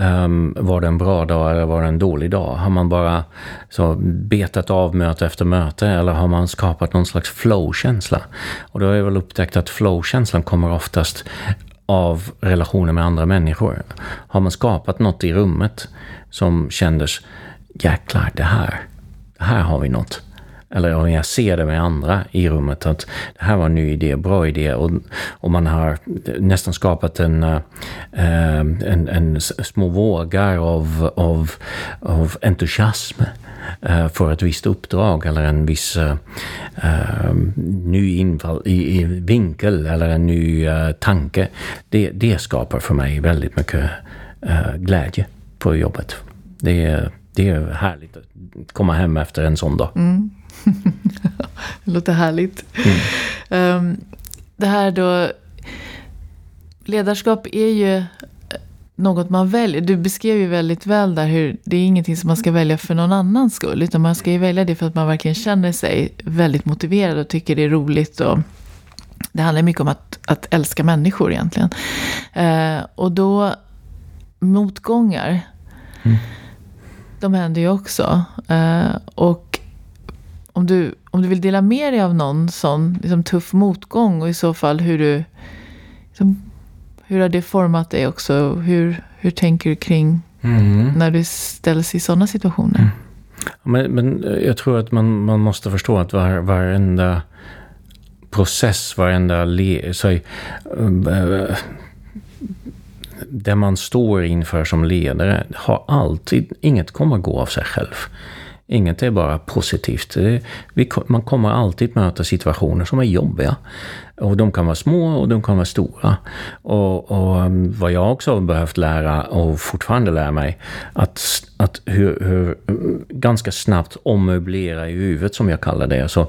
Um, var det en bra dag eller var det en dålig dag? Har man bara så betat av möte efter möte eller har man skapat någon slags flow-känsla? Och då har jag väl upptäckt att flow-känslan kommer oftast av relationer med andra människor. Har man skapat något i rummet som kändes jäklar, det här, det här har vi något eller om jag ser det med andra i rummet, att det här var en ny idé, bra idé och, och man har nästan skapat en, eh, en, en små vågar av, av, av entusiasm eh, för ett visst uppdrag eller en viss uh, ny infall, i, i, vinkel eller en ny tanke. Det, det skapar för mig väldigt mycket glädje på jobbet. Det är, det är härligt att komma hem efter en sån dag. Mm. det låter härligt. Mm. Um, det här då, ledarskap är ju något man väljer. Du beskrev ju väldigt väl där hur det är ingenting som man ska välja för någon annans skull. Utan man ska ju välja det för att man verkligen känner sig väldigt motiverad och tycker det är roligt. Och det handlar mycket om att, att älska människor egentligen. Uh, och då, motgångar, mm. de händer ju också. Uh, och om du, om du vill dela med dig av någon sån liksom, tuff motgång och i så fall hur du... Liksom, hur har det format dig också? Hur, hur tänker du kring mm. när du ställs i sådana situationer? Mm. Men, men jag tror att man, man måste förstå att var, varenda process, varenda... Le, så, uh, det man står inför som ledare har alltid, inget kommer gå av sig själv. Inget är bara positivt. man kommer alltid möta situationer som är jobbiga. Och de kan vara små och de kan vara stora. Och, och mm, vad jag också har behövt lära och fortfarande lär mig, att, att hur, hur mm, ganska snabbt ommöblera i huvudet som jag kallar det. Så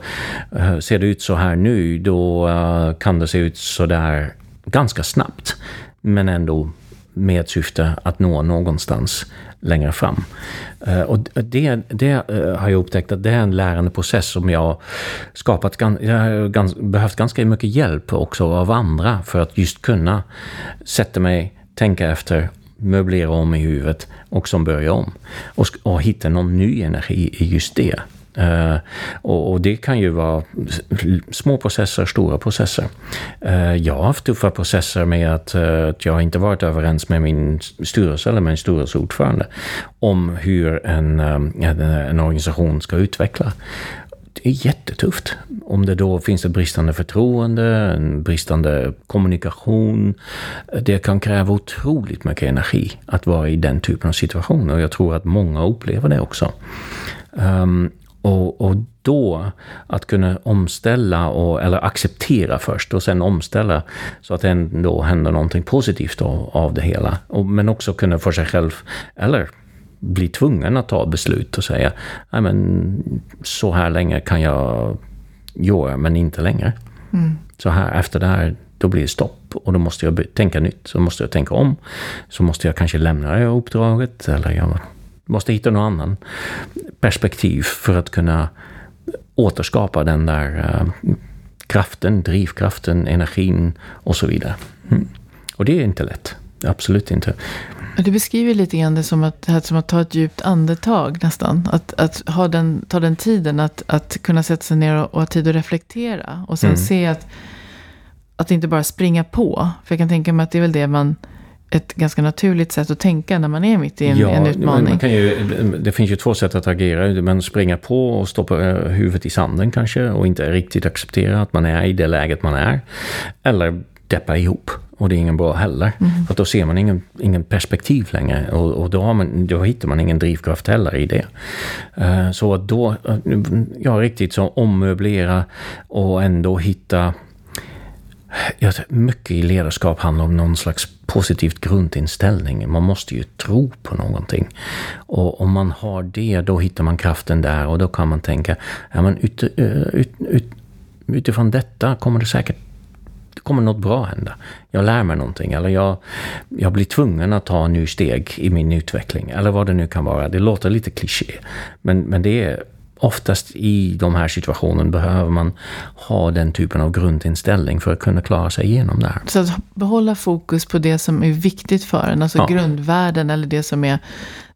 eh, ser det ut så här nu, då eh, kan det se ut så där ganska snabbt. Men ändå med syfte att nå någonstans längre fram. Eh, och det, det eh, har jag upptäckt att det är en lärande process som jag har skapat. Jag har behövt ganska mycket hjälp också av andra för att just kunna sätta mig, tänka efter, möblera om i huvudet och som börja om. Och, och hitta någon ny energi i just det. Uh, och, och, det kan ju vara små processer, stora processer. Uh, jag har haft tuffa processer med att, uh, att jag inte varit överens med min styrelse eller min styrelseordförande om hur en, en, en organisation ska utveckla det är jättetufft. Om det då finns ett bristande förtroende, en bristande kommunikation. Det kan kräva otroligt mycket energi att vara i den typen av situationer. Och jag tror att många upplever det också. Um, och, och då att kunna omställa och, eller acceptera först och sen omställa så att det ändå händer någonting positivt av, av det hela. Och, men också kunna för sig själv, eller bli tvungen att ta beslut och säga, nej men så här länge kan jag göra, men inte längre. Mm. Så här, efter det här, då blir det stopp och då måste jag tänka nytt. Så måste jag tänka om. Så måste jag kanske lämna det uppdraget eller jag måste hitta någon annan perspektiv för att kunna återskapa den där uh, kraften, drivkraften, energin och så vidare. Mm. Och det är inte lätt. Absolut inte. Du beskriver lite grann det som att, som att ta ett djupt andetag nästan. Att, att ha den, ta den tiden att, att kunna sätta sig ner och, och ha tid att reflektera. Och sen mm. se att, att inte bara springa på. För jag kan tänka mig att det är väl det man ett ganska naturligt sätt att tänka när man är mitt i en, ja, en utmaning. Man kan ju, det finns ju två sätt att agera. Man springa på och stoppa eh, huvudet i sanden kanske och inte riktigt acceptera att man är i det läget man är. Eller deppa ihop. Och det är ingen bra heller. Mm. För då ser man ingen, ingen perspektiv längre. Och, och då, man, då hittar man ingen drivkraft heller i det. Uh, så att då, ja riktigt så ommöblera och ändå hitta mycket i ledarskap handlar om någon slags positivt grundinställning. Man måste ju tro på någonting. Och om man har det, då hittar man kraften där och då kan man tänka, ja, men ut, eh, ut, ut, utifrån detta kommer det säkert det kommer något bra hända. Jag lär mig någonting eller jag, jag blir tvungen att ta en ny steg i min utveckling. Eller vad det nu kan vara. Det låter lite kliché. Men, men det är oftast i de här situationerna behöver man ha den typen av grundinställning för att kunna klara sig igenom det här. Så att behålla fokus på det som är viktigt för en, alltså ja. grundvärden eller det som är,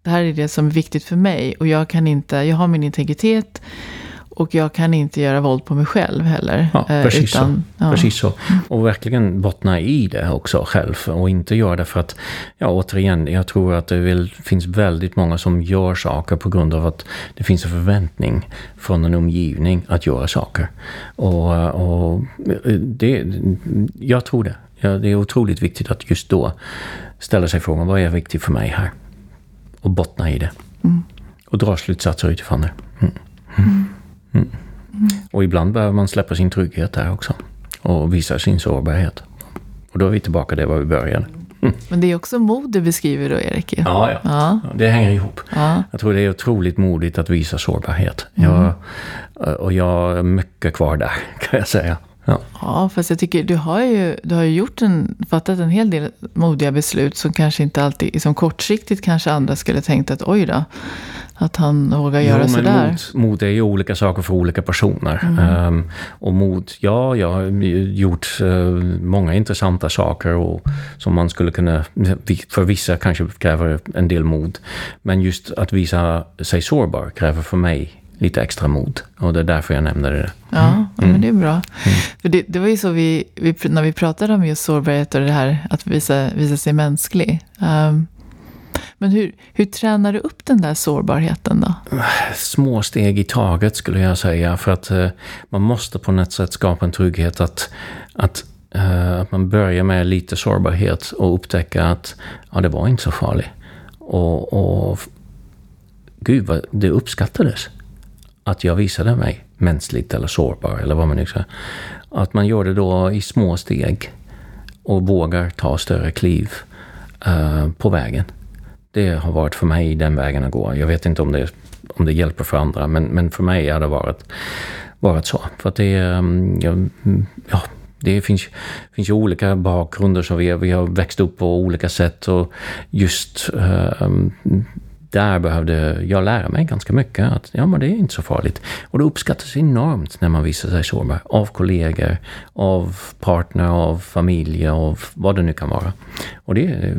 det här är det som är viktigt för mig och jag kan inte, jag har min integritet och jag kan inte göra våld på mig själv heller. Ja, eh, precis, utan, så. Ja. precis så. Och verkligen bottna i det också själv. Och inte göra det för att, ja återigen, jag tror att det finns väldigt många som gör saker på grund av att det finns en förväntning från en omgivning att göra saker. Och, och det, jag tror det. Ja, det är otroligt viktigt att just då ställa sig frågan, vad är viktigt för mig här? Och bottna i det. Mm. Och dra slutsatser utifrån det. Mm. Mm. Mm. Och ibland behöver man släppa sin trygghet där också. Och visa sin sårbarhet. Och då är vi tillbaka där var vi började. Mm. Men det är också mod du beskriver då, Erik? Ja, ja. ja. det hänger ihop. Ja. Jag tror det är otroligt modigt att visa sårbarhet. Mm. Jag, och jag är mycket kvar där, kan jag säga. Ja. ja, fast jag tycker du har ju, du har ju gjort en, fattat en hel del modiga beslut som kanske inte alltid, som kortsiktigt kanske andra skulle tänkt att oj då, att han vågar göra jo, sådär. Mod, mod är ju olika saker för olika personer. Mm. Um, och mod, ja, jag har gjort uh, många intressanta saker och, som man skulle kunna, för vissa kanske kräver en del mod. Men just att visa sig sårbar kräver för mig lite extra mod. Och det är därför jag nämnde det. Ja, mm. ja men det är bra. Mm. För det, det, var ju så vi, vi, när vi pratade om just sårbarhet och det här att visa, visa sig mänsklig. Um, men hur, hur tränar du upp den där sårbarheten då? Små steg i taget skulle jag säga. För att eh, man måste på något sätt skapa en trygghet att, att, eh, att man börjar med lite sårbarhet och upptäcka att ja, det var inte så farligt. Och, och gud, vad det uppskattades att jag visade mig mänskligt eller sårbar eller vad man nu säger. Att man gör det då i små steg och vågar ta större kliv eh, på vägen. Det har varit för mig den vägen att gå. Jag vet inte om det, om det hjälper för andra, men, men för mig har det varit, varit så. För att det, mm, mm, ja, det finns, finns ju olika bakgrunder, så vi, vi har växt upp på olika sätt och just uh, där behövde jag lära mig ganska mycket. Att ja, men det är inte så farligt. Och det uppskattas enormt när man visar sig sårbar. Av kollegor, av partner, av familj, av vad det nu kan vara. Och det är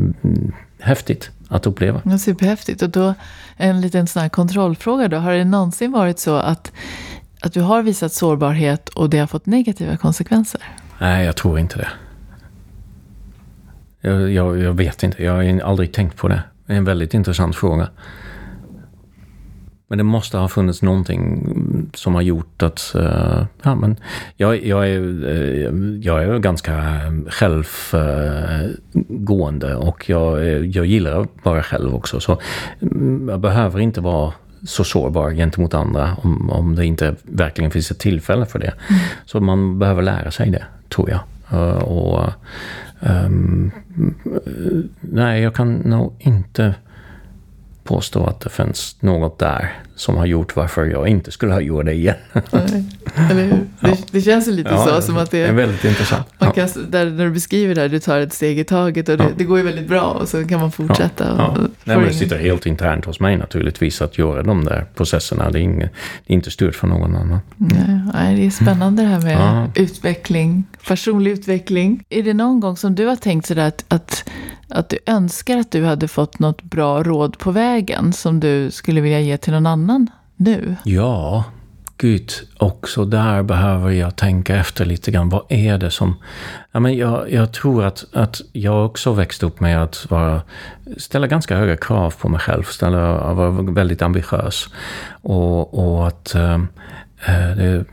häftigt att uppleva. Ja, superhäftigt. Och då en liten sån här kontrollfråga då. Har det någonsin varit så att, att du har visat sårbarhet och det har fått negativa konsekvenser? Nej, jag tror inte det. Jag, jag, jag vet inte. Jag har aldrig tänkt på det. Det är en väldigt intressant fråga. Men det måste ha funnits någonting som har gjort att... Uh, ja, men jag, jag, är, uh, jag är ganska självgående och jag, jag gillar att vara själv också. Så mm, jag behöver inte vara så sårbar gentemot andra om, om det inte verkligen finns ett tillfälle för det. Mm. Så man behöver lära sig det, tror jag. Uh, och um, Nej, jag kan nog inte påstå att det finns något där som har gjort varför jag inte skulle ha gjort det igen. Eller hur? Ja. Det, känns ju lite ja, så som att det är... väldigt intressant. Man kan, där, när du beskriver det här, du tar ett steg i taget och det, det går ju väldigt bra och så kan man fortsätta. Ja, ja. Nej, men det sitter helt internt hos mig naturligtvis att göra de där processerna. Det är, inget, det är inte styrt för någon annan. Mm. Nej, det är spännande det här med utveckling, personlig utveckling. Är det någon gång som du har tänkt sådär att, att att du önskar att du hade fått något bra råd på vägen som du skulle vilja ge till någon annan nu? Ja, gud, också där behöver jag tänka efter lite grann. Vad är det som... Ja, men jag, jag tror att, att jag också växte upp med att vara, ställa ganska höga krav på mig själv, ställa, vara väldigt ambitiös. Och, och att... Äh, det,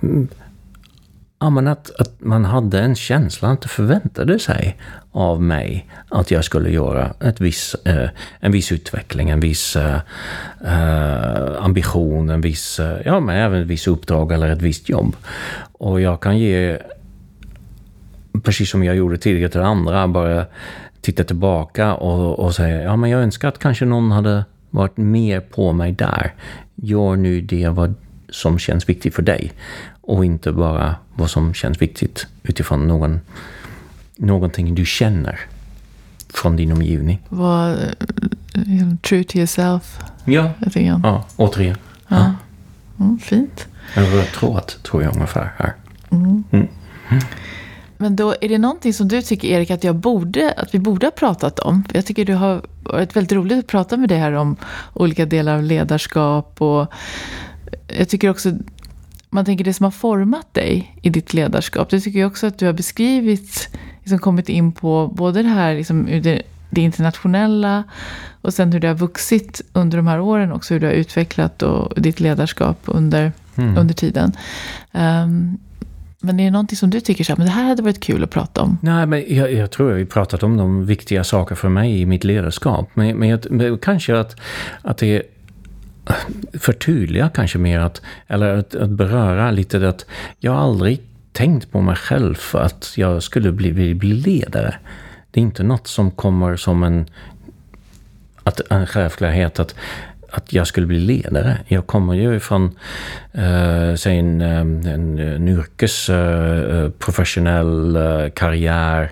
Ja, men att, att man hade en känsla, att det förväntade sig av mig att jag skulle göra ett viss, eh, en viss utveckling, en viss eh, eh ambition, en viss, eh, ja, men även ett visst uppdrag eller ett visst jobb. Och jag kan ge, precis som jag gjorde tidigare till andra, bara titta tillbaka och, och säga, ja men jag önskar att kanske någon hade varit mer på mig där. Gör nu det vad som känns viktigt för dig och inte bara vad som känns viktigt utifrån någon, någonting du känner från din omgivning. Var uh, true to yourself. Ja, ja återigen. Ja. ja. Mm, fint. En röd tråd tror jag ungefär här. Mm. Mm. Men då är det någonting som du tycker, Erik, att, jag borde, att vi borde ha pratat om? Jag tycker det har varit väldigt roligt att prata med dig här om olika delar av ledarskap och jag tycker också man tänker det som har format dig i ditt ledarskap. Det tycker jag också att du har beskrivit, liksom kommit in på både det här liksom, det, det internationella och sen hur det har vuxit under de här åren också, hur du har utvecklat och, ditt ledarskap under, mm. under tiden. Um, men är det någonting som du tycker så här, men det här hade varit kul att prata om? Nej, men jag, jag tror vi pratat om de viktiga saker för mig i mitt ledarskap. Men, men, jag, men kanske att, att det förtydliga kanske mer att, eller att, att beröra lite det att jag har aldrig tänkt på mig själv att jag skulle bli, bli ledare. Det är inte något som kommer som en, att, en självklarhet att, att jag skulle bli ledare. Jag kommer ju från, eh, säg en, eh, en, en yrkesprofessionell eh, eh, eh, karriär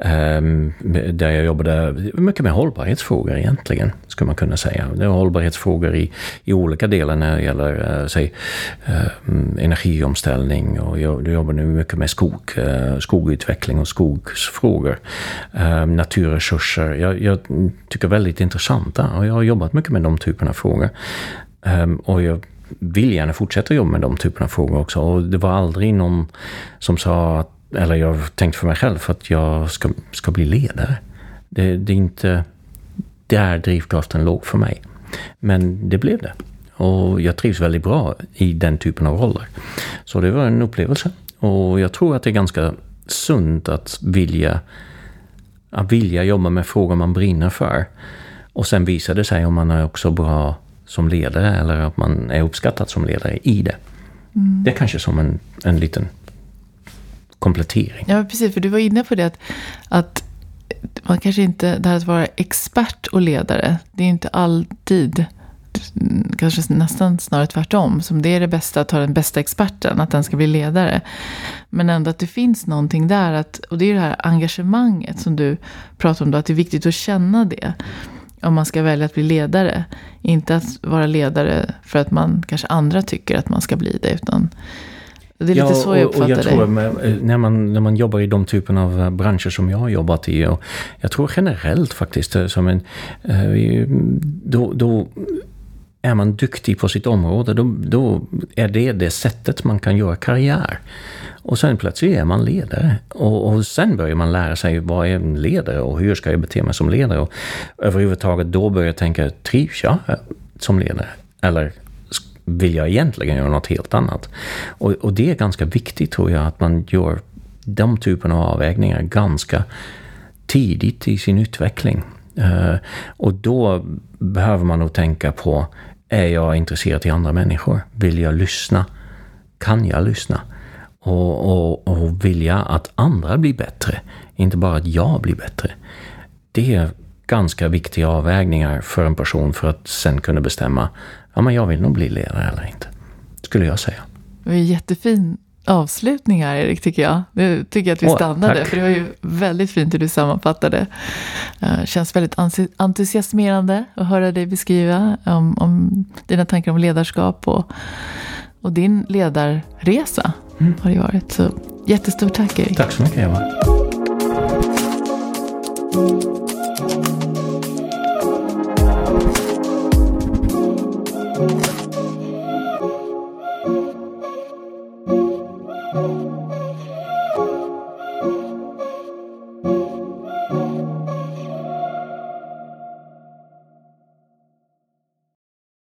Ehm, där jag jobbade mycket med hållbarhetsfrågor egentligen, skulle man kunna säga. Det var hållbarhetsfrågor i, i olika delar när det gäller eh, säg, ehm, energiomställning och jag, jobbar nu mycket med skog, eh, skogutveckling och skogsfrågor. Ehm, naturresurser. Jag, jag tycker väldigt intressanta och jag har jobbat mycket med de typerna av frågor. Och jag vill gärna fortsätta jobba med de typerna av frågor också. Och det var aldrig någon som sa att eller jag har tänkt för mig själv att jag ska, ska bli ledare. Det, det är inte där drivkraften låg för mig. Men det blev det. Och jag trivs väldigt bra i den typen av roller. Så det var en upplevelse. Och jag tror att det är ganska sunt att vilja, att vilja jobba med frågor man brinner för. Och sen visar det sig om man är också bra som ledare eller att man är uppskattad som ledare i det. Mm. Det är kanske som en, en liten komplettering. Ja, precis. För du var inne på det att, att man kanske inte, det här att vara expert och ledare, det är inte alltid, kanske nästan snarare tvärtom, som det är det bästa att ha den bästa experten, att den ska bli ledare. Men ändå att det finns någonting där, att, och det är det här engagemanget som du pratar om, då, att det är viktigt att känna det. Om man ska välja att bli ledare. Inte att vara ledare för att man kanske andra tycker att man ska bli det, utan det är lite ja, så jag uppfattar och jag tror med, eh, när, man, när man jobbar i de typen av eh, branscher som jag har jobbat i. Och jag tror generellt faktiskt, eh, som en, då, då är man duktig på sitt område, då, då är det det sättet man kan göra karriär. Och sen plötsligt är man ledare. Och, och sen börjar man lära sig vad är en ledare och hur ska jag bete mig som ledare. Och överhuvudtaget då börjar jag tänka, trivs jag som ledare? Eller vill jag egentligen göra något helt annat? Och, och det är ganska viktigt tror jag att man gör de typerna av avvägningar ganska tidigt i sin utveckling. Uh, och då behöver man nog tänka på, är jag intresserad i andra människor? Vill jag lyssna? Kan jag lyssna? Och, och, och vill jag att andra blir bättre? Inte bara att jag blir bättre. Det är ganska viktiga avvägningar för en person för att sen kunna bestämma, ja men jag vill nog bli ledare eller inte. Skulle jag säga. Det en jättefin avslutning här Erik, tycker jag. Nu tycker jag att vi stannade, tack. för det var ju väldigt fint hur du sammanfattade. Det uh, känns väldigt entusiasmerande att höra dig beskriva om, om dina tankar om ledarskap och, och din ledarresa. Mm. Har det varit. Så jättestort tack Erik. Tack så mycket Eva. You.